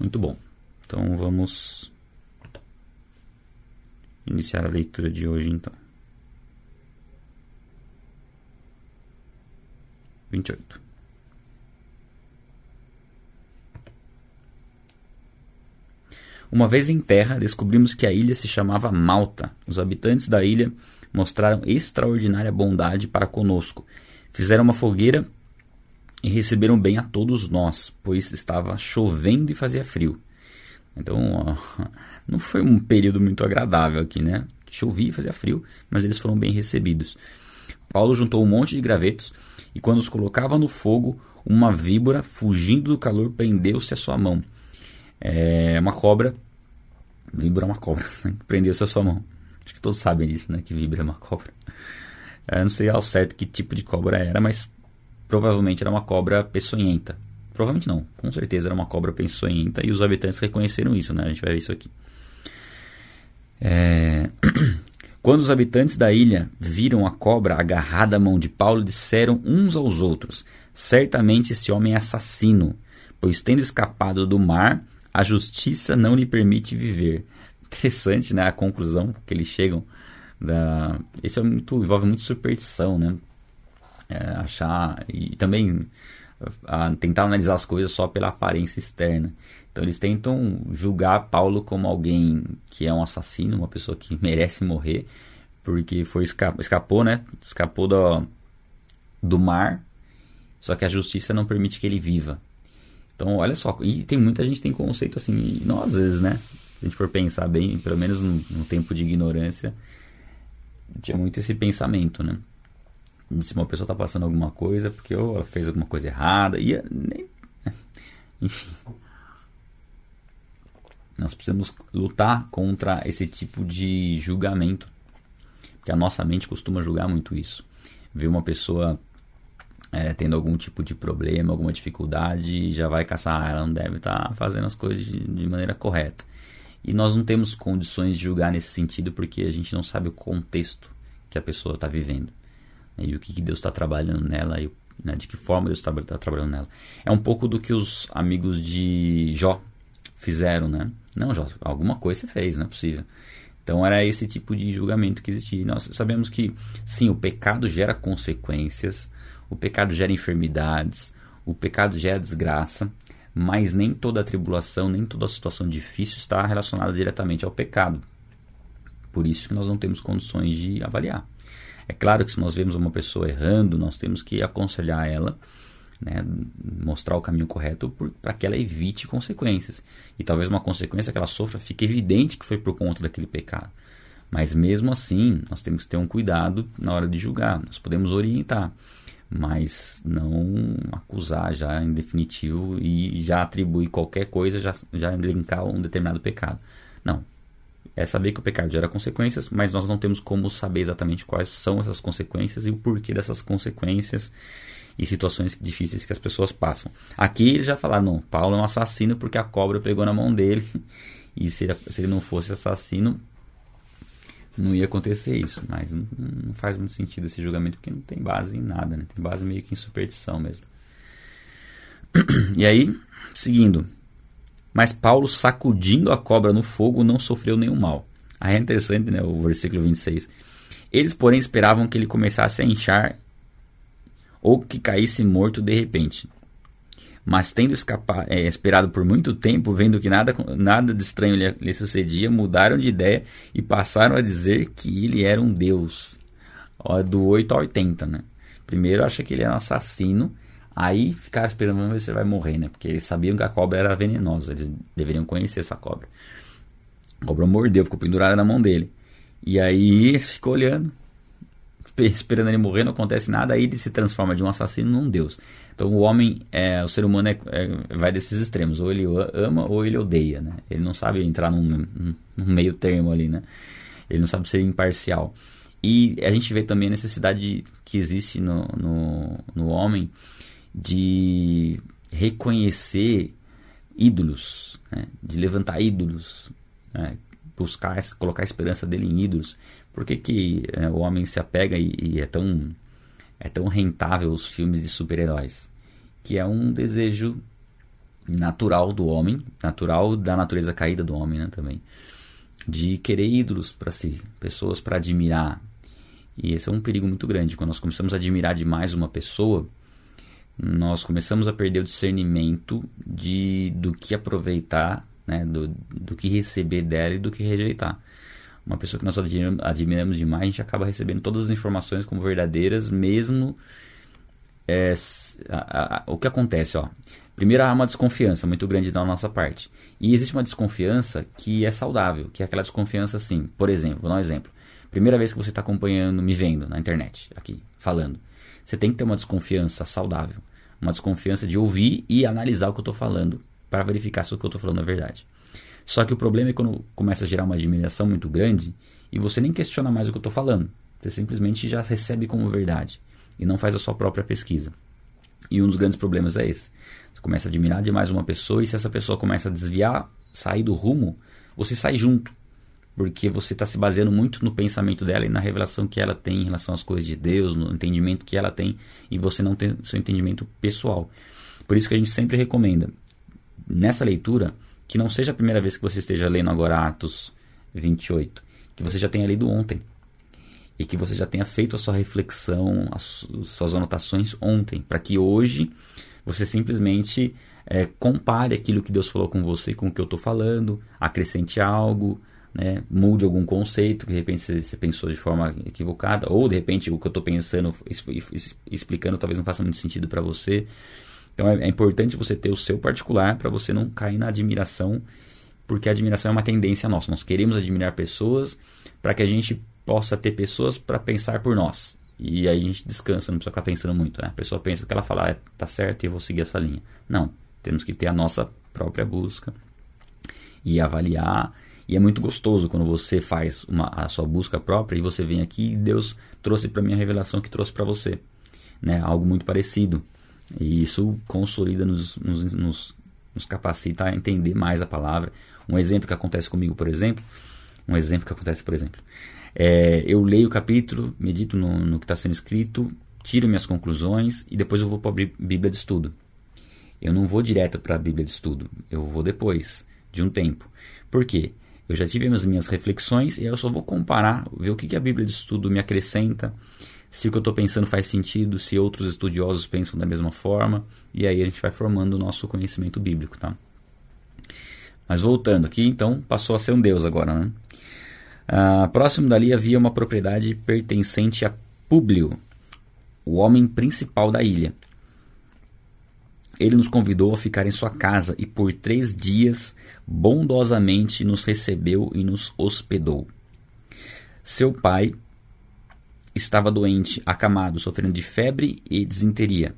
Muito bom. Então vamos iniciar a leitura de hoje então. 28. Uma vez em terra, descobrimos que a ilha se chamava Malta. Os habitantes da ilha mostraram extraordinária bondade para conosco. Fizeram uma fogueira e receberam bem a todos nós, pois estava chovendo e fazia frio. Então, ó, não foi um período muito agradável aqui, né? Chovia e fazia frio, mas eles foram bem recebidos. Paulo juntou um monte de gravetos e, quando os colocava no fogo, uma víbora, fugindo do calor, prendeu-se à sua mão. É uma cobra. Víbora é uma cobra, né? prendeu-se à sua mão. Acho que todos sabem disso, né? Que víbora é uma cobra. Eu não sei ao certo que tipo de cobra era, mas provavelmente era uma cobra peçonhenta. Provavelmente não, com certeza era uma cobra peçonhenta e os habitantes reconheceram isso, né? A gente vai ver isso aqui. É... Quando os habitantes da ilha viram a cobra agarrada à mão de Paulo, disseram uns aos outros: Certamente esse homem é assassino, pois tendo escapado do mar, a justiça não lhe permite viver. Interessante, né? A conclusão que eles chegam. Da... Isso é muito, envolve muito superstição, né? É, achar e também a tentar analisar as coisas só pela aparência externa. Então eles tentam julgar Paulo como alguém que é um assassino, uma pessoa que merece morrer, porque foi escapou, né? Escapou do, do mar, só que a justiça não permite que ele viva. Então, olha só, e tem muita gente que tem conceito assim, nós às vezes, né? Se a gente for pensar bem, pelo menos no, no tempo de ignorância, tinha muito esse pensamento, né? Se uma pessoa está passando alguma coisa porque ou fez alguma coisa errada e nem, enfim. Nós precisamos lutar contra esse tipo de julgamento porque a nossa mente costuma julgar muito isso. Ver uma pessoa é, tendo algum tipo de problema alguma dificuldade já vai caçar ah, ela não deve estar tá fazendo as coisas de, de maneira correta. E nós não temos condições de julgar nesse sentido porque a gente não sabe o contexto que a pessoa está vivendo né, e o que, que Deus está trabalhando nela e né, de que forma Deus está tá trabalhando nela. É um pouco do que os amigos de Jó fizeram, né? Não, Jó, alguma coisa você fez, não é possível. Então era esse tipo de julgamento que existia. E nós sabemos que, sim, o pecado gera consequências, o pecado gera enfermidades, o pecado gera desgraça, mas nem toda tribulação, nem toda situação difícil está relacionada diretamente ao pecado. Por isso que nós não temos condições de avaliar. É claro que se nós vemos uma pessoa errando, nós temos que aconselhar ela, né, mostrar o caminho correto para que ela evite consequências. E talvez uma consequência que ela sofra fique evidente que foi por conta daquele pecado. Mas mesmo assim, nós temos que ter um cuidado na hora de julgar. Nós podemos orientar, mas não acusar já em definitivo e já atribuir qualquer coisa, já, já linkar um determinado pecado. Não, é saber que o pecado gera consequências, mas nós não temos como saber exatamente quais são essas consequências e o porquê dessas consequências e situações difíceis que as pessoas passam. Aqui ele já falaram, não, Paulo é um assassino porque a cobra pegou na mão dele e se ele, se ele não fosse assassino não ia acontecer isso, mas não, não, faz muito sentido esse julgamento porque não tem base em nada, né? tem base meio que em superstição mesmo. E aí, seguindo, mas Paulo, sacudindo a cobra no fogo, não sofreu nenhum mal. Aí é interessante, né, o versículo 26. Eles, porém, esperavam que ele começasse a inchar ou que caísse morto de repente. Mas tendo escapado, é, esperado por muito tempo, vendo que nada, nada de estranho lhe, lhe sucedia, mudaram de ideia e passaram a dizer que ele era um deus. Ó, do 8 ao 80, né? Primeiro acha que ele era um assassino, Aí ficaram esperando ver se vai morrer, né? Porque eles sabiam que a cobra era venenosa, eles deveriam conhecer essa cobra. A cobra mordeu, ficou pendurada na mão dele. E aí ficou olhando, esperando ele morrer, não acontece nada, aí ele se transforma de um assassino num deus. Então o homem, é, o ser humano é, é, vai desses extremos, ou ele ama ou ele odeia, né? Ele não sabe entrar num, num meio termo ali, né? Ele não sabe ser imparcial. E a gente vê também a necessidade que existe no, no, no homem de reconhecer ídolos, né? de levantar ídolos, né? buscar, colocar a esperança dele em ídolos. Por que, que é, o homem se apega e, e, é, tão, é tão rentável os filmes de super-heróis? Que é um desejo natural do homem, natural da natureza caída do homem né, também, de querer ídolos para si, pessoas para admirar. E esse é um perigo muito grande. Quando nós começamos a admirar demais uma pessoa, nós começamos a perder o discernimento de do que aproveitar, né, do, do que receber dela e do que rejeitar. Uma pessoa que nós admiramos, demais, a gente acaba recebendo todas as informações como verdadeiras, mesmo é, a, a, o que acontece, ó. Primeiro há uma desconfiança muito grande da nossa parte. E existe uma desconfiança que é saudável, que é aquela desconfiança assim. Por exemplo, vou dar um exemplo. Primeira vez que você está acompanhando, me vendo na internet, aqui, falando. Você tem que ter uma desconfiança saudável uma desconfiança de ouvir e analisar o que eu estou falando para verificar se o que eu estou falando é verdade. Só que o problema é quando começa a gerar uma admiração muito grande e você nem questiona mais o que eu estou falando. Você simplesmente já recebe como verdade e não faz a sua própria pesquisa. E um dos grandes problemas é esse. Você começa a admirar demais uma pessoa e se essa pessoa começa a desviar, sair do rumo, você sai junto porque você está se baseando muito no pensamento dela e na revelação que ela tem em relação às coisas de Deus, no entendimento que ela tem, e você não tem seu entendimento pessoal. Por isso que a gente sempre recomenda, nessa leitura, que não seja a primeira vez que você esteja lendo agora Atos 28, que você já tenha lido ontem. E que você já tenha feito a sua reflexão, as suas anotações ontem, para que hoje você simplesmente é, compare aquilo que Deus falou com você com o que eu estou falando, acrescente algo, né, mude algum conceito que de repente você, pensou de forma equivocada, ou de repente o que eu estou pensando, explicando, talvez não faça muito sentido para você. Então é, é, importante você ter o seu particular para você não cair na admiração, porque a admiração é uma tendência nossa. Nós queremos admirar pessoas para que a gente possa ter pessoas para pensar por nós. E aí a gente descansa, não precisa ficar pensando muito. Né? A pessoa pensa que ela fala, ah, tá certo e eu vou seguir essa linha. Não, temos que ter a nossa própria busca e avaliar e é muito gostoso quando você faz uma, a sua busca própria e você vem aqui e Deus trouxe para mim a revelação que trouxe para você. Né? Algo muito parecido. E isso consolida, nos, nos, nos, nos capacita a entender mais a palavra. Um exemplo que acontece comigo, por exemplo, um exemplo que acontece, por exemplo, é, eu leio o capítulo, medito no, no que está sendo escrito, tiro minhas conclusões e depois eu vou para a Bíblia de estudo. Eu não vou direto para a Bíblia de estudo, eu vou depois de um tempo. Por quê? Eu já tive as minhas reflexões e eu só vou comparar, ver o que, que a Bíblia de Estudo me acrescenta, se o que eu estou pensando faz sentido, se outros estudiosos pensam da mesma forma, e aí a gente vai formando o nosso conhecimento bíblico, tá? Mas voltando aqui, então, passou a ser um deus agora, né? Ah, próximo dali havia uma propriedade pertencente a Públio, o homem principal da ilha. Ele nos convidou a ficar em sua casa e por três dias bondosamente nos recebeu e nos hospedou. Seu pai estava doente, acamado, sofrendo de febre e desinteria.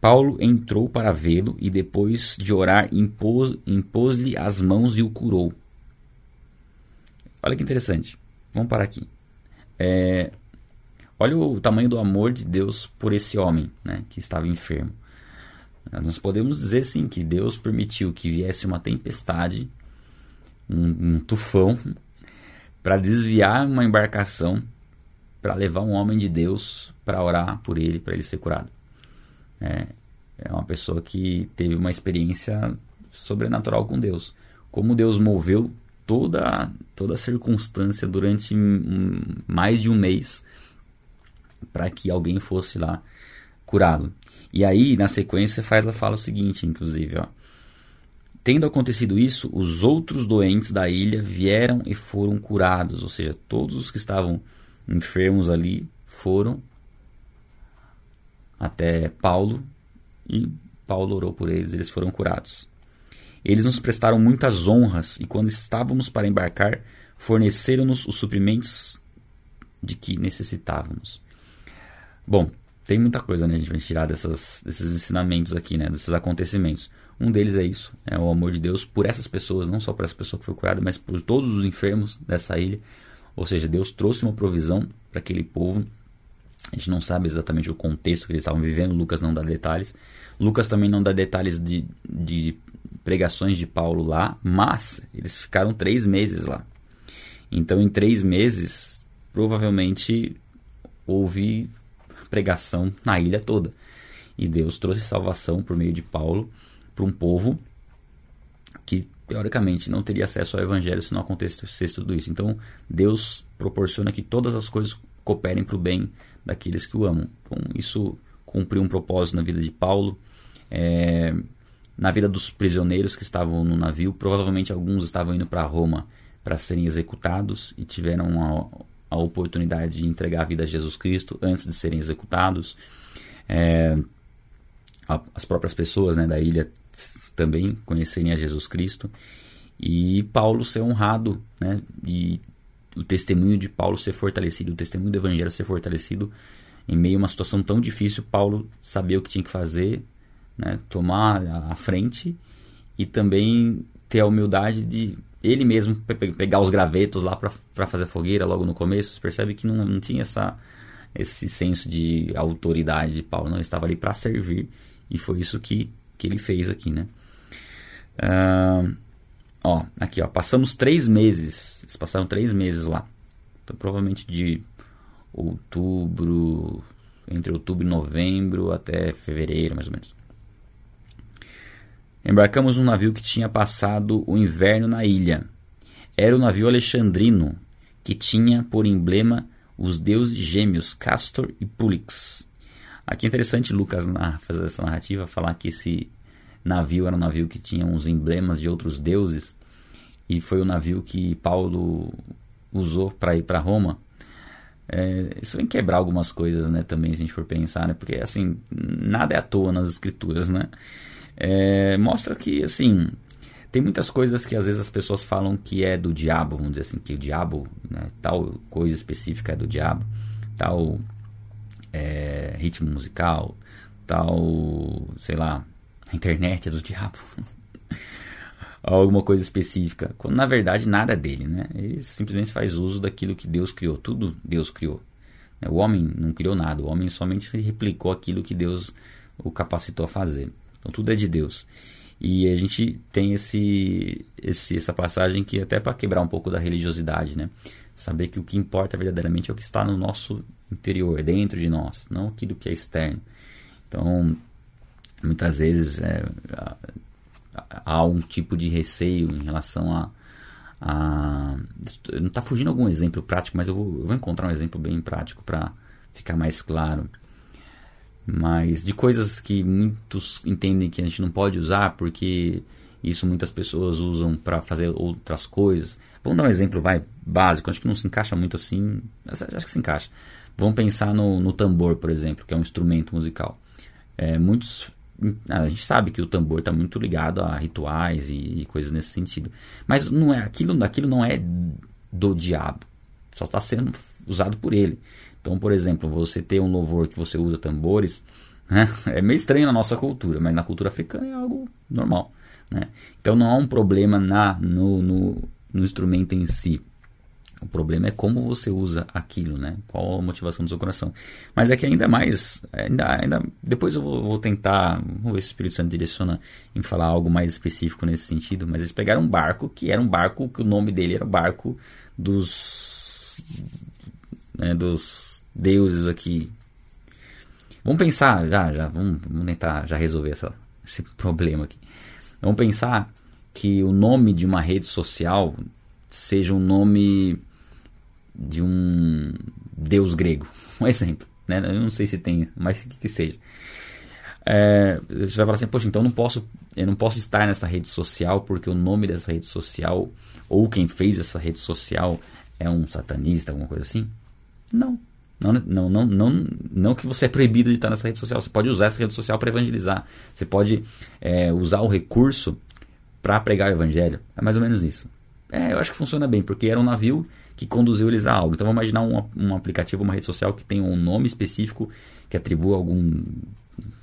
Paulo entrou para vê-lo e, depois de orar, impôs-lhe impôs as mãos e o curou. Olha que interessante. Vamos parar aqui. É, olha o tamanho do amor de Deus por esse homem né, que estava enfermo. Nós podemos dizer sim que Deus permitiu que viesse uma tempestade, um, um tufão, para desviar uma embarcação, para levar um homem de Deus para orar por ele, para ele ser curado. É, é uma pessoa que teve uma experiência sobrenatural com Deus. Como Deus moveu toda, toda a circunstância durante mais de um mês para que alguém fosse lá curá-lo. E aí, na sequência, ela fala o seguinte, inclusive, ó. Tendo acontecido isso, os outros doentes da ilha vieram e foram curados, ou seja, todos os que estavam enfermos ali foram até Paulo e Paulo orou por eles, eles foram curados. Eles nos prestaram muitas honras e quando estávamos para embarcar, forneceram-nos os suprimentos de que necessitávamos. Bom, tem muita coisa, né? A gente vai tirar dessas, desses ensinamentos aqui, né? Desses acontecimentos. Um deles é isso, é o amor de Deus por essas pessoas, não só por essa pessoa que foi curada, mas por todos os enfermos dessa ilha. Ou seja, Deus trouxe uma provisão para aquele povo. A gente não sabe exatamente o contexto que eles estavam vivendo, Lucas não dá detalhes. Lucas também não dá detalhes de, de pregações de Paulo lá, mas eles ficaram três meses lá. Então, em três meses, provavelmente houve pregação na ilha toda. E Deus trouxe salvação por meio de Paulo para um povo que teoricamente não teria acesso ao evangelho se não acontecesse tudo isso. Então, Deus proporciona que todas as coisas cooperem para o bem daqueles que o amam. Então, isso cumpriu um propósito na vida de Paulo. É, na vida dos prisioneiros que estavam no navio, provavelmente alguns estavam indo para Roma para serem executados e tiveram a, a, oportunidade de entregar a vida a Jesus Cristo antes de serem executados. É, as próprias pessoas né, da ilha também conhecerem a Jesus Cristo e Paulo ser honrado, né, e o testemunho de Paulo ser fortalecido, o testemunho do Evangelho ser fortalecido em meio a uma situação tão difícil, Paulo sabia o que tinha que fazer, né, tomar a frente e também ter a humildade de ele mesmo pegar os gravetos lá para fazer fogueira logo no começo. Percebe que não, não tinha essa, esse senso de autoridade de Paulo, não, ele estava ali para servir e foi isso que, que ele fez aqui, né? Uh, ó, aqui, ó, passamos três meses, eles passaram três meses lá. Então, provavelmente de outubro, entre outubro e novembro até fevereiro, mais ou menos. Embarcamos num navio que tinha passado o inverno na ilha. Era o navio alexandrino, que tinha por emblema os deuses gêmeos Castor e Pulix. Aqui é interessante Lucas fazer essa narrativa, falar que esse navio era um navio que tinha uns emblemas de outros deuses e foi o navio que Paulo usou para ir para Roma. É, isso vem quebrar algumas coisas, né? Também, se a gente for pensar, né? Porque, assim, nada é à toa nas escrituras, né? É, mostra que, assim, tem muitas coisas que às vezes as pessoas falam que é do diabo, vamos dizer assim, que o diabo, né, tal coisa específica é do diabo, tal é, ritmo musical, tal, sei lá, a internet é do diabo. alguma coisa específica, quando na verdade nada é dele, né? Ele simplesmente faz uso daquilo que Deus criou, tudo Deus criou. O homem não criou nada, o homem somente replicou aquilo que Deus o capacitou a fazer. Então tudo é de Deus. E a gente tem esse, esse essa passagem que até para quebrar um pouco da religiosidade, né? Saber que o que importa verdadeiramente é o que está no nosso interior, dentro de nós, não aquilo que é externo. Então, muitas vezes é, há um tipo de receio em relação a. a não está fugindo algum exemplo prático, mas eu vou, eu vou encontrar um exemplo bem prático para ficar mais claro. Mas de coisas que muitos entendem que a gente não pode usar porque isso muitas pessoas usam para fazer outras coisas. Vamos dar um exemplo vai básico, acho que não se encaixa muito assim, acho que se encaixa. Vamos pensar no, no tambor, por exemplo, que é um instrumento musical. É, muitos a gente sabe que o tambor está muito ligado a rituais e, e, coisas nesse sentido. Mas não é aquilo, aquilo não é do diabo. Só está sendo usado por ele. Então, por exemplo, você ter um louvor que você usa tambores, né, é meio estranho na nossa cultura, mas na cultura africana é algo normal. Né? Então não há um problema na, no, no, no instrumento em si. O problema é como você usa aquilo, né? Qual a motivação do seu coração. Mas é que ainda mais, ainda, ainda depois eu vou, vou, tentar, vamos ver se o Espírito Santo direciona em falar algo mais específico nesse sentido. Mas eles pegaram um barco que era um barco que o nome dele era barco dos, né, dos deuses aqui. Vamos pensar, já, já, vamos, vamos tentar já resolver essa, esse problema aqui. Vamos pensar que o nome de uma rede social seja um nome de um deus grego. Um exemplo. Né? Eu não sei se tem, mas que, que seja. É, você vai falar assim, poxa, então não posso, eu não posso estar nessa rede social porque o nome dessa rede social ou quem fez essa rede social é um satanista, alguma coisa assim? Não. Não, não, não, não, não que você é proibido de estar nessa rede social. Você pode usar essa rede social para evangelizar. Você pode é, usar o recurso para pregar o evangelho. É mais ou menos isso. É, eu acho que funciona bem, porque era um navio que conduziu eles a algo. Então vamos imaginar um, um aplicativo, uma rede social que tem um nome específico que atribua algum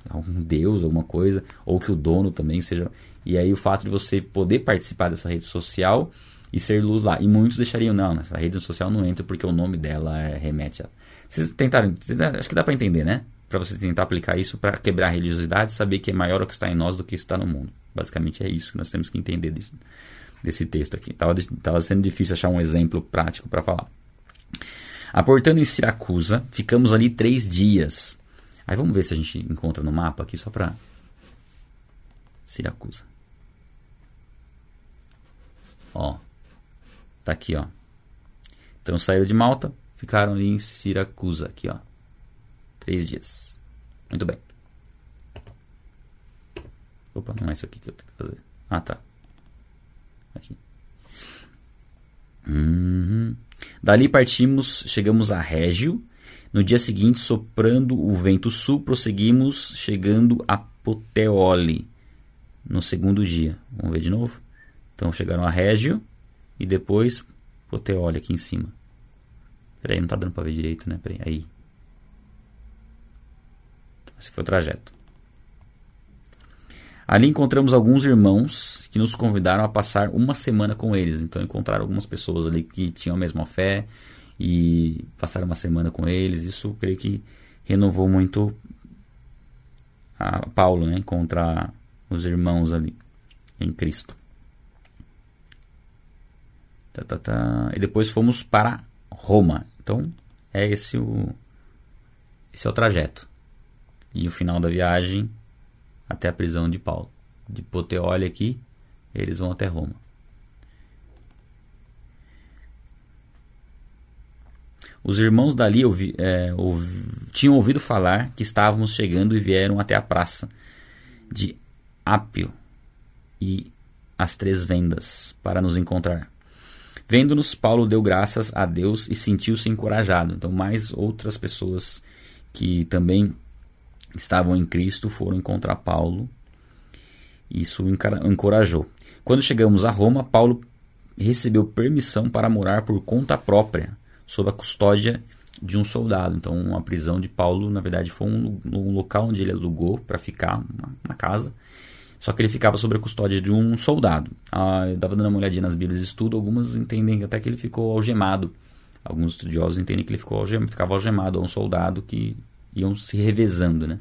algum deus, alguma coisa, ou que o dono também seja. E aí o fato de você poder participar dessa rede social e ser luz lá. E muitos deixariam, não, essa rede social não entra porque o nome dela é, remete a. Vocês tentaram, acho que dá para entender, né? Para você tentar aplicar isso para quebrar a religiosidade, saber que é maior o que está em nós do que está no mundo. Basicamente é isso que nós temos que entender disso desse texto aqui. Tava, tava sendo difícil achar um exemplo prático para falar. Aportando em Siracusa, ficamos ali três dias. Aí vamos ver se a gente encontra no mapa aqui só para Siracusa. Ó. Tá aqui, ó. Então saíram de Malta, ficaram ali em Siracusa, aqui, ó. Três dias. Muito bem. Opa, não é isso aqui que eu tenho que fazer. Ah, tá. Aqui. Uhum. Dali partimos, chegamos a Régio. No dia seguinte, soprando o vento sul, prosseguimos, chegando a Poteoli. No segundo dia. Vamos ver de novo? Então chegaram a Régio e depois Poteoli aqui em cima. Peraí, não tá dando pra ver direito, né? Peraí, aí. Então, esse foi o trajeto. Ali encontramos alguns irmãos que nos convidaram a passar uma semana com eles. Então encontraram algumas pessoas ali que tinham a mesma fé e passaram uma semana com eles. Isso creio que renovou muito a Paulo, né? Encontrar os irmãos ali em Cristo. Tá, tá, tá. E depois fomos para Roma. Então é esse o esse é o trajeto. E o final da viagem até a prisão de Paulo. De Poteoli aqui, eles vão até Roma. Os irmãos dali ouvi, é, ouvi, tinham ouvido falar que estávamos chegando e vieram até a praça de Ápio e as Três Vendas para nos encontrar. Vendo-nos, Paulo deu graças a Deus e sentiu-se encorajado. Então, mais outras pessoas que também estavam em Cristo foram encontrar Paulo. Isso encorajou. Quando chegamos a Roma, Paulo recebeu permissão para morar por conta própria, sob a custódia de um soldado. Então, a prisão de Paulo, na verdade, foi um, um local onde ele alugou para ficar, uma, casa. Só que ele ficava sob a custódia de um soldado. Ah, eu estava dando uma olhadinha nas Bíblias de estudo, algumas entendem até que ele ficou algemado. Alguns estudiosos entendem que ele ficou algemado, ficava algemado a um soldado que iam se revezando, né?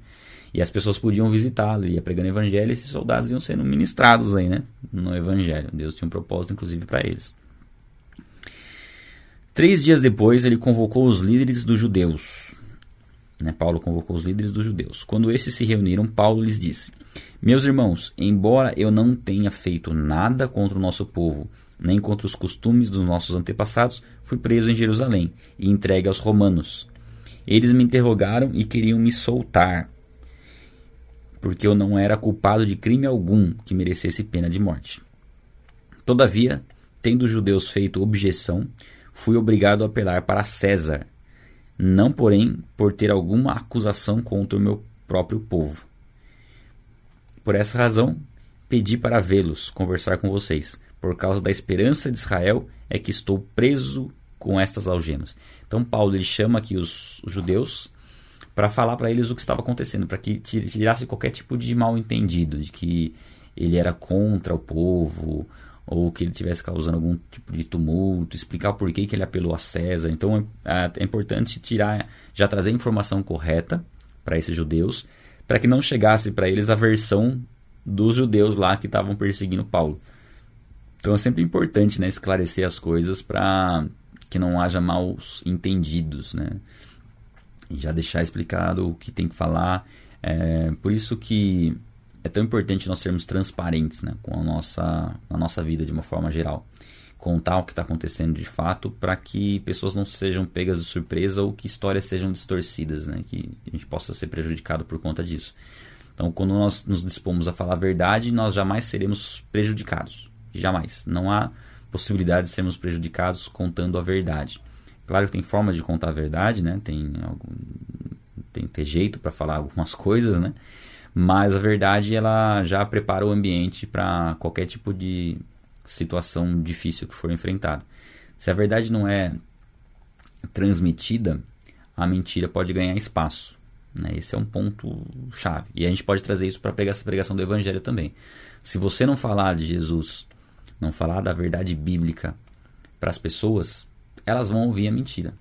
E as pessoas podiam visitá-lo, ia pregando evangelho, e esses soldados iam sendo ministrados aí, né? No evangelho. Deus tinha um propósito, inclusive, para eles. Três dias depois, ele convocou os líderes dos judeus. Né? Paulo convocou os líderes dos judeus. Quando esses se reuniram, Paulo lhes disse: Meus irmãos, embora eu não tenha feito nada contra o nosso povo, nem contra os costumes dos nossos antepassados, fui preso em Jerusalém e entregue aos romanos. Eles me interrogaram e queriam me soltar, porque eu não era culpado de crime algum que merecesse pena de morte. Todavia, tendo os judeus feito objeção, fui obrigado a apelar para César, não, porém, por ter alguma acusação contra o meu próprio povo. Por essa razão, pedi para vê-los, conversar com vocês. Por causa da esperança de Israel é que estou preso com estas algemas. Então Paulo ele chama aqui os, judeus para falar para eles o que estava acontecendo, para que tirasse qualquer tipo de mal entendido, de que ele era contra o povo ou que ele estivesse causando algum tipo de tumulto, explicar por que, que ele apelou a César. Então é, é importante tirar, já trazer a informação correta para esses judeus, para que não chegasse para eles a versão dos judeus lá que estavam perseguindo Paulo. Então é sempre importante né, esclarecer as coisas para que não haja maus entendidos, né? E já deixar explicado o que tem que falar. É, por isso que é tão importante nós sermos transparentes né, com a nossa, a nossa vida de uma forma geral. Contar o que está acontecendo de fato para que pessoas não sejam pegas de surpresa ou que histórias sejam distorcidas, né, que a gente possa ser prejudicado por conta disso. Então, quando nós nos dispomos a falar a verdade, nós jamais seremos prejudicados. Jamais. Não há possibilidade de sermos prejudicados contando a verdade. Claro que tem formas de contar a verdade, né? Tem algum, tem que ter jeito para falar algumas coisas, né? Mas a verdade ela já prepara o ambiente para qualquer tipo de situação difícil que for enfrentada. Se a verdade não é transmitida, a mentira pode ganhar espaço. Né? Esse é um ponto chave. E a gente pode trazer isso para a pregação do Evangelho também. Se você não falar de Jesus não falar da verdade bíblica para as pessoas, elas vão ouvir a mentira.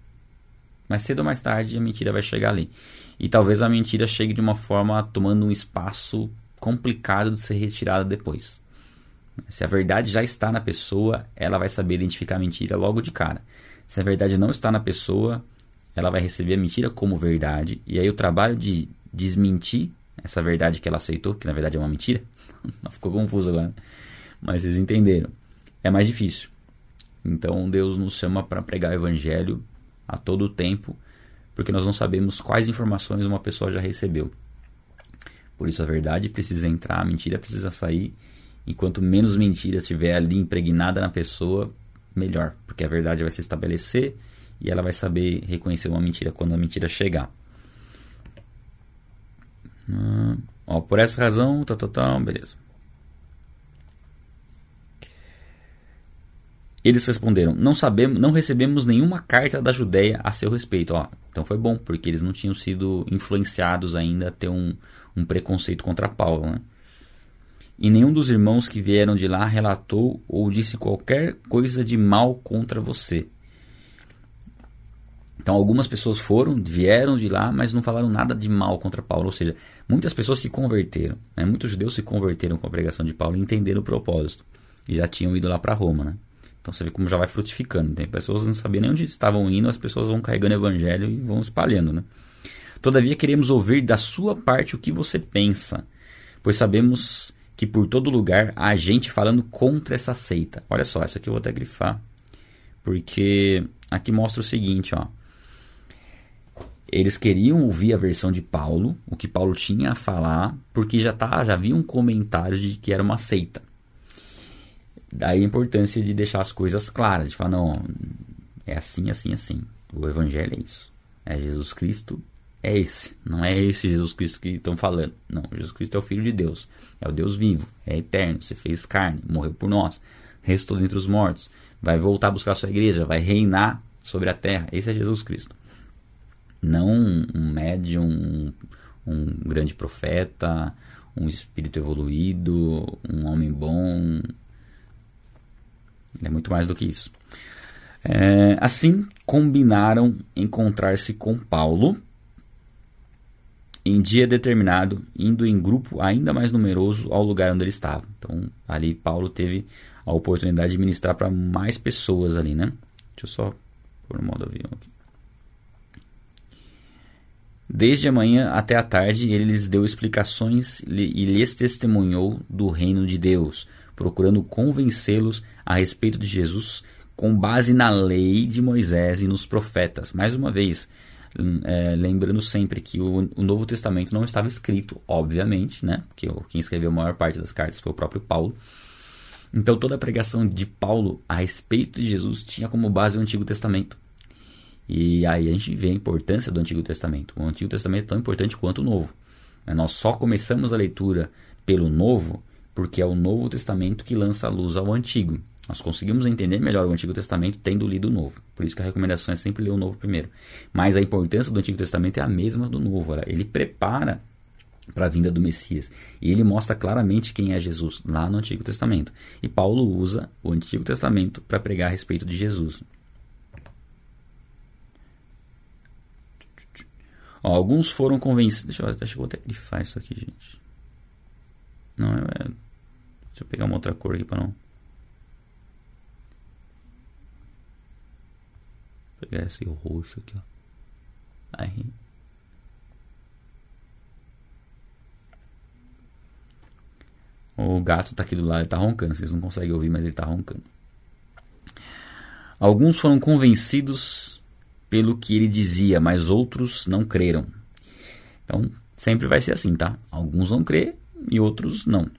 Mas cedo ou mais tarde a mentira vai chegar ali. E talvez a mentira chegue de uma forma tomando um espaço complicado de ser retirada depois. Se a verdade já está na pessoa, ela vai saber identificar a mentira logo de cara. Se a verdade não está na pessoa, ela vai receber a mentira como verdade. E aí o trabalho de desmentir essa verdade que ela aceitou, que na verdade é uma mentira, ficou confuso agora. Né? mas vocês entenderam. é mais difícil. Então Deus nos chama para pregar o evangelho a todo tempo, porque nós não sabemos quais informações uma pessoa já recebeu. Por isso a verdade precisa entrar, a mentira precisa sair, e quanto menos mentira estiver ali impregnada na pessoa, melhor, porque a verdade vai se estabelecer e ela vai saber reconhecer uma mentira quando a mentira chegar. Hum, ó, por essa razão, tá, tá, tá, beleza. Eles responderam: Não sabemos, não recebemos nenhuma carta da Judéia a seu respeito. Ó, então foi bom, porque eles não tinham sido influenciados ainda a ter um, um preconceito contra Paulo. Né? E nenhum dos irmãos que vieram de lá relatou ou disse qualquer coisa de mal contra você. Então algumas pessoas foram, vieram de lá, mas não falaram nada de mal contra Paulo. Ou seja, muitas pessoas se converteram. Né? Muitos judeus se converteram com a pregação de Paulo e entenderam o propósito. E já tinham ido lá para Roma. Né? Então você vê como já vai frutificando. Tem pessoas que não sabiam nem onde estavam indo, as pessoas vão carregando evangelho e vão espalhando. Né? Todavia queremos ouvir da sua parte o que você pensa, pois sabemos que por todo lugar há gente falando contra essa seita. Olha só, essa aqui eu vou até grifar, porque aqui mostra o seguinte, ó. Eles queriam ouvir a versão de Paulo, o que Paulo tinha a falar, porque já tá, já havia um comentário de que era uma seita. Daí a importância de deixar as coisas claras, de falar, não, é assim, assim, assim. O evangelho é isso. É Jesus Cristo, é esse. Não é esse Jesus Cristo que estão falando. Não, Jesus Cristo é o Filho de Deus. É o Deus vivo, é eterno, se fez carne, morreu por nós, restou dentre os mortos, vai voltar a buscar a sua igreja, vai reinar sobre a terra. Esse é Jesus Cristo. Não um médium, um, um grande profeta, um espírito evoluído, um homem bom, é muito mais do que isso. É, assim, combinaram encontrar-se com Paulo em dia determinado, indo em grupo ainda mais numeroso ao lugar onde ele estava. Então, ali Paulo teve a oportunidade de ministrar para mais pessoas ali, né? Deixa eu só pôr o modo avião aqui. Desde a manhã até a tarde, ele lhes deu explicações e lhes testemunhou do reino de Deus, procurando convencê-los a respeito de Jesus com base na lei de Moisés e nos profetas. Mais uma vez, é, lembrando sempre que o, o, Novo Testamento não estava escrito, obviamente, né? Porque quem escreveu a maior parte das cartas foi o próprio Paulo. Então toda a pregação de Paulo a respeito de Jesus tinha como base o Antigo Testamento. E aí a gente vê a importância do Antigo Testamento. O Antigo Testamento é tão importante quanto o Novo. Nós só começamos a leitura pelo Novo porque é o Novo Testamento que lança a luz ao Antigo. Nós conseguimos entender melhor o Antigo Testamento tendo lido o Novo. Por isso que a recomendação é sempre ler o Novo primeiro. Mas a importância do Antigo Testamento é a mesma do Novo. Ele prepara para a vinda do Messias. E ele mostra claramente quem é Jesus lá no Antigo Testamento. E Paulo usa o Antigo Testamento para pregar a respeito de Jesus. Ó, alguns foram convencidos. Deixa eu, acho que vou até grifar isso aqui, gente. Não. Deixa eu pegar uma outra cor aqui para não. Vou pegar esse roxo aqui, ó. Aí. O gato tá aqui do lado, ele tá roncando. Vocês não conseguem ouvir, mas ele tá roncando. Alguns foram convencidos pelo que ele dizia, mas outros não creram. Então, sempre vai ser assim, tá? Alguns vão crer e outros não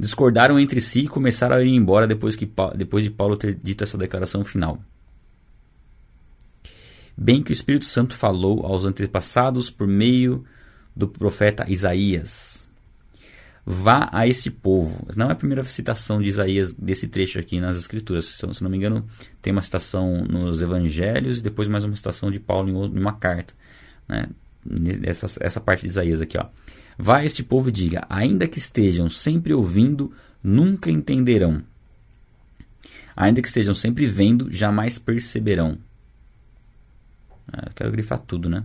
discordaram entre si e começaram a ir embora depois, que, depois de Paulo ter dito essa declaração final. Bem que o Espírito Santo falou aos antepassados por meio do profeta Isaías. Vá a este povo. Não é a primeira citação de Isaías desse trecho aqui nas Escrituras. Se não me engano, tem uma citação nos Evangelhos e depois mais uma citação de Paulo em uma carta. Né? Essa, essa parte de Isaías aqui. Ó. Vá este povo e diga: ainda que estejam sempre ouvindo, nunca entenderão. Ainda que estejam sempre vendo, jamais perceberão. Ah, eu quero grifar tudo, né?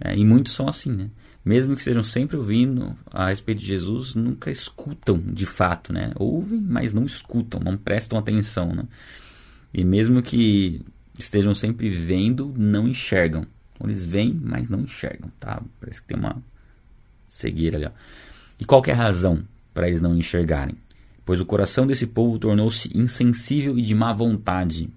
É, e muitos são assim, né? Mesmo que estejam sempre ouvindo a respeito de Jesus, nunca escutam de fato, né? Ouvem, mas não escutam, não prestam atenção, né? E mesmo que estejam sempre vendo, não enxergam. Eles veem, mas não enxergam, tá? Parece que tem uma cegueira ali. Ó. E qual é a razão para eles não enxergarem? pois o coração desse povo tornou-se insensível e de má vontade.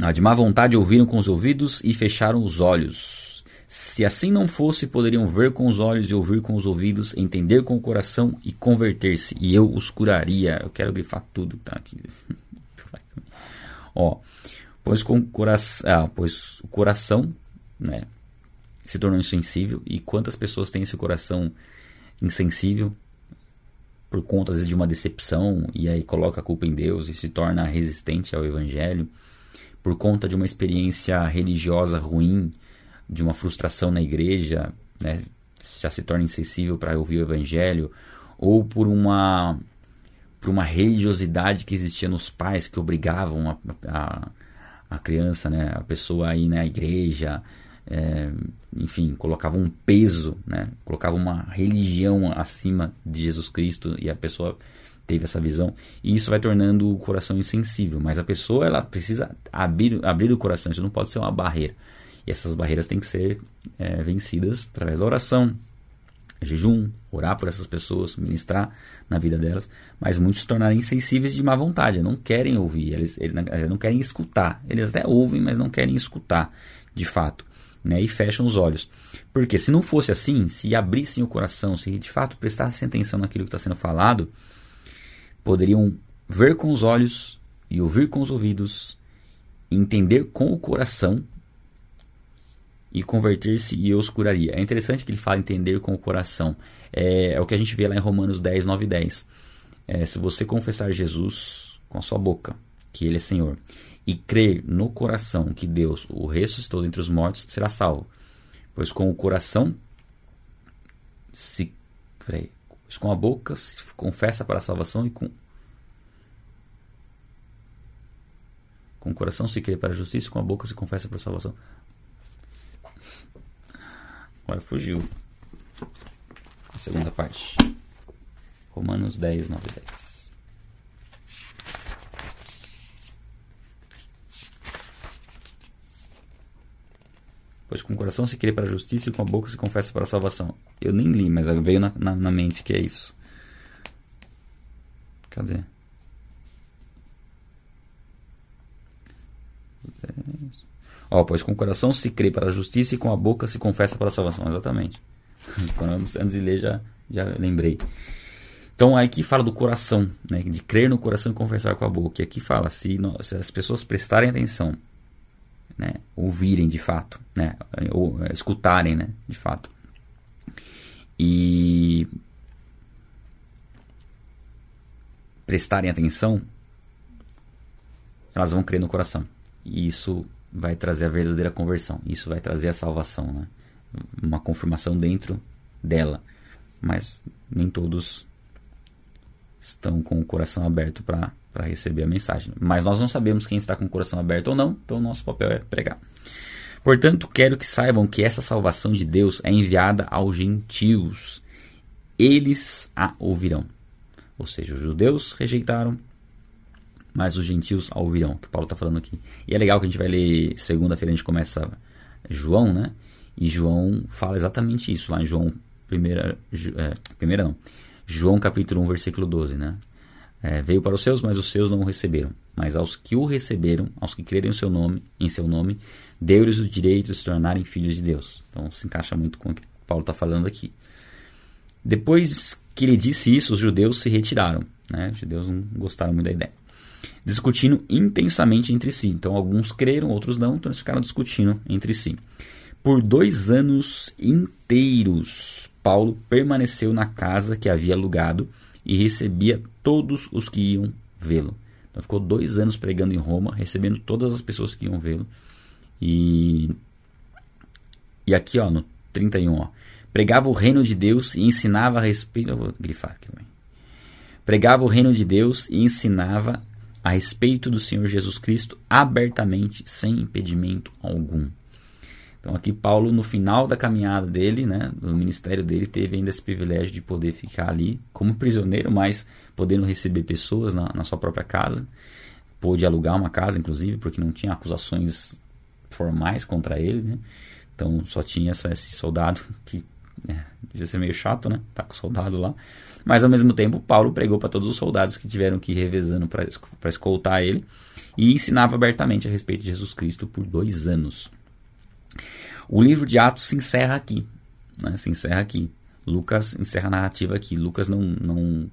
Ah, de má vontade ouviram com os ouvidos e fecharam os olhos. Se assim não fosse, poderiam ver com os olhos e ouvir com os ouvidos, entender com o coração e converter-se, e eu os curaria. Eu quero grifar tudo, tá aqui. Ó, pois com coração, ah, pois o coração, né, se tornou insensível. E quantas pessoas têm esse coração insensível por conta vezes, de uma decepção e aí coloca a culpa em Deus e se torna resistente ao evangelho? Por conta de uma experiência religiosa ruim, de uma frustração na igreja, né, já se torna insensível para ouvir o evangelho, ou por uma por uma religiosidade que existia nos pais que obrigavam a, a, a criança, né, a pessoa a ir na igreja, é, enfim, colocavam um peso, né, colocavam uma religião acima de Jesus Cristo e a pessoa teve essa visão e isso vai tornando o coração insensível. Mas a pessoa ela precisa abrir, abrir o coração, isso não pode ser uma barreira. E essas barreiras têm que ser é, vencidas através da oração, jejum, orar por essas pessoas, ministrar na vida delas. Mas muitos se tornarem insensíveis de má vontade, não querem ouvir, eles, eles não querem escutar. Eles até ouvem, mas não querem escutar de fato. Né, e fecham os olhos. Porque se não fosse assim, se abrissem o coração, se de fato prestassem atenção naquilo que está sendo falado, poderiam ver com os olhos e ouvir com os ouvidos, entender com o coração e converter-se e eu os curaria. É interessante que ele fala entender com o coração. É, é o que a gente vê lá em Romanos 10, 9 e 10. É, se você confessar Jesus com a sua boca, que ele é Senhor, e crer no coração que Deus o ressuscitou dentre os mortos, será salvo. Pois com o coração se... Peraí, com a boca se confessa para a salvação e com com o coração se crê para a justiça e com a boca se confessa para a salvação. Agora fugiu. A segunda parte. Romanos 10, 9 e 10. Pois com o coração se crê para a justiça e com a boca se confessa para a salvação. Eu nem li, mas veio na, na, na mente que é isso. Cadê? Ó, pois com o coração se crê para a justiça e com a boca se confessa para a salvação. Exatamente. antes, antes de ler já, já lembrei. Então aqui fala do coração, né? de crer no coração e confessar com a boca. E aqui fala, se, se as pessoas prestarem atenção né, ouvirem de fato, né, ou é, escutarem, né, de fato. E prestarem atenção, elas vão crer no coração. E isso vai trazer a verdadeira conversão. Isso vai trazer a salvação, né? Uma confirmação dentro dela. Mas nem todos estão com o coração aberto para receber a mensagem. Mas nós não sabemos quem está com o coração aberto ou não, então nosso papel é pregar. Portanto, quero que saibam que essa salvação de Deus é enviada aos gentios. Eles a ouvirão. Ou seja, os judeus rejeitaram, mas os gentios a ouvirão, que Paulo está falando aqui. E é legal que a gente vai ler, segunda-feira a gente começa João, né? E João fala exatamente isso, lá em João, primeira, é, primeira não, João capítulo 1, versículo 12, né? É, veio para os seus, mas os seus não o receberam. Mas aos que o receberam, aos que crerem em seu nome, em seu nome, deu-lhes o direito de se tornarem filhos de Deus. Então se encaixa muito com o que Paulo está falando aqui. Depois que ele disse isso, os judeus se retiraram. Né? Os judeus não gostaram muito da ideia. Discutindo intensamente entre si. Então alguns creram, outros não, então eles ficaram discutindo entre si. Por dois anos inteiros, Paulo permaneceu na casa que havia alugado e recebia todos os que iam vê-lo. Então ficou dois anos pregando em Roma, recebendo todas as pessoas que iam vê-lo. E, e aqui ó, no 31, ó, pregava o reino de Deus e ensinava a respeito. Eu vou grifar aqui também. Pregava o reino de Deus e ensinava a respeito do Senhor Jesus Cristo abertamente, sem impedimento algum. Então aqui Paulo no final da caminhada dele, né, do ministério dele, teve ainda esse privilégio de poder ficar ali como prisioneiro, mas podendo receber pessoas na, na sua própria casa. Pôde alugar uma casa, inclusive, porque não tinha acusações formais contra ele, né? Então só tinha essa, esse soldado que É, devia ser meio chato, né? Tá com o soldado lá. Mas ao mesmo tempo, Paulo pregou para todos os soldados que tiveram que ir revezando para escoltar ele e ensinava abertamente a respeito de Jesus Cristo por dois anos. O livro de Atos se encerra aqui. Né? Se encerra aqui. Lucas encerra a narrativa aqui. Lucas não, não,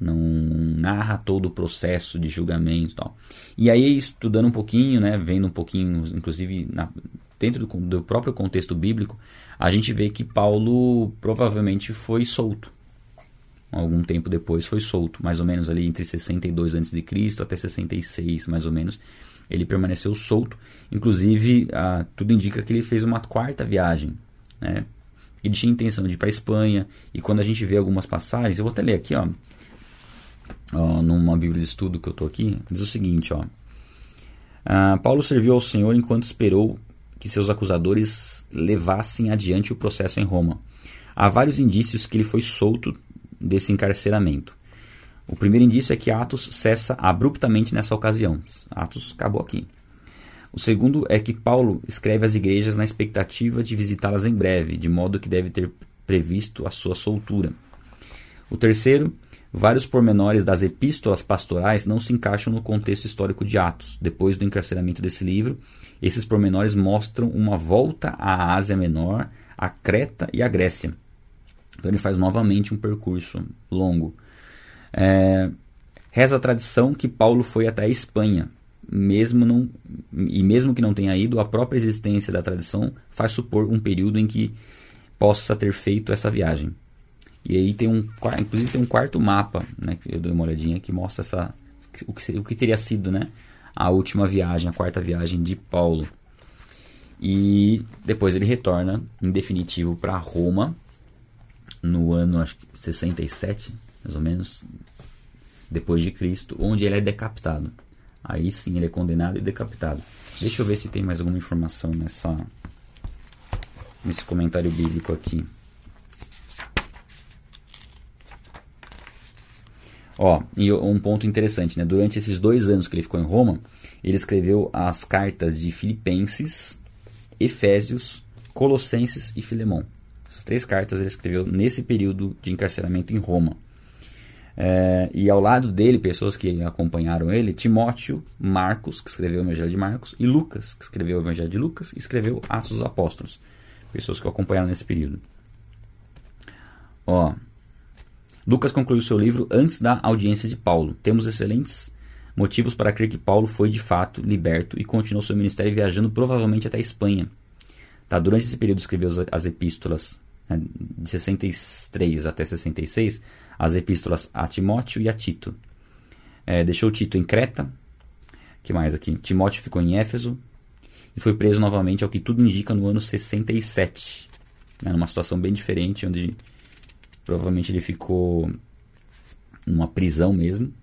não narra todo o processo de julgamento e tal. E aí, estudando um pouquinho, né, vendo um pouquinho, inclusive na, dentro do, do próprio contexto bíblico, a gente vê que Paulo provavelmente foi solto algum tempo depois foi solto, mais ou menos ali entre 62 a.C. até 66, mais ou menos. Ele permaneceu solto, inclusive tudo indica que ele fez uma quarta viagem. Né? Ele tinha intenção de ir para a Espanha, e quando a gente vê algumas passagens, eu vou até ler aqui, ó, ó numa Bíblia de Estudo que eu estou aqui, diz o seguinte: ó, ah, Paulo serviu ao Senhor enquanto esperou que seus acusadores levassem adiante o processo em Roma. Há vários indícios que ele foi solto desse encarceramento. O primeiro indício é que Atos cessa abruptamente nessa ocasião. Atos acabou aqui. O segundo é que Paulo escreve às igrejas na expectativa de visitá-las em breve, de modo que deve ter previsto a sua soltura. O terceiro, vários pormenores das epístolas pastorais não se encaixam no contexto histórico de Atos. Depois do encarceramento desse livro, esses pormenores mostram uma volta à Ásia Menor, à Creta e à Grécia. Então ele faz novamente um percurso longo. É, reza a tradição que Paulo foi até a Espanha, mesmo não, e mesmo que não tenha ido, a própria existência da tradição faz supor um período em que possa ter feito essa viagem. E aí tem um, inclusive tem um quarto mapa, né, que eu dei uma olhadinha que mostra essa, o, que, o que teria sido, né, a última viagem, a quarta viagem de Paulo. E depois ele retorna em definitivo para Roma no ano acho que 67, mais ou menos, depois de Cristo, onde ele é decapitado. Aí sim ele é condenado e decapitado. Deixa eu ver se tem mais alguma informação nessa nesse comentário bíblico aqui. Ó, e um ponto interessante, né? Durante esses dois anos que ele ficou em Roma, ele escreveu as cartas de Filipenses, Efésios, Colossenses e Filemão. Essas três cartas ele escreveu nesse período de encarceramento em Roma. É, e ao lado dele, pessoas que acompanharam ele, Timóteo, Marcos, que escreveu o Evangelho de Marcos, e Lucas, que escreveu o Evangelho de Lucas, e escreveu Atos dos Apóstolos. Pessoas que o acompanharam nesse período. Ó, Lucas concluiu seu livro antes da audiência de Paulo. Temos excelentes motivos para crer que Paulo foi de fato liberto e continuou seu ministério viajando provavelmente até a Espanha. Tá, durante esse período escreveu as, as epístolas né, de 63 até 66, as epístolas a Timóteo e a Tito. É, deixou Tito em Creta, que mais aqui? Timóteo ficou em Éfeso e foi preso novamente, ao que tudo indica, no ano 67. Né, numa situação bem diferente, onde provavelmente ele ficou numa prisão mesmo.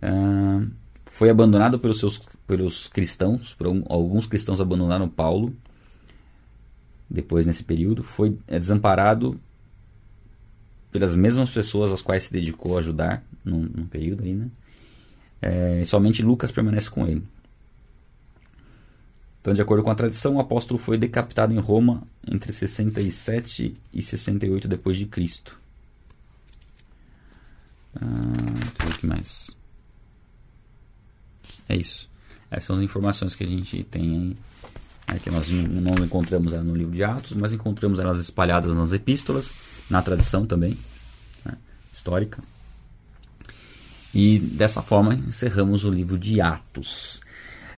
Ah, foi abandonado pelos seus pelos cristãos, por alguns cristãos abandonaram Paulo depois nesse período, foi é, desamparado pelas mesmas pessoas às quais se dedicou a ajudar num, num período aí, né? É, somente Lucas permanece com ele. Então, de acordo com a tradição, o apóstolo foi decapitado em Roma entre 67 e 68 depois de Cristo. Ah, o que mais. É isso. Essas são as informações que a gente tem aí né, que nós não encontramos no livro de Atos, mas encontramos elas espalhadas nas epístolas, na tradição também, né, histórica. E dessa forma encerramos o livro de Atos.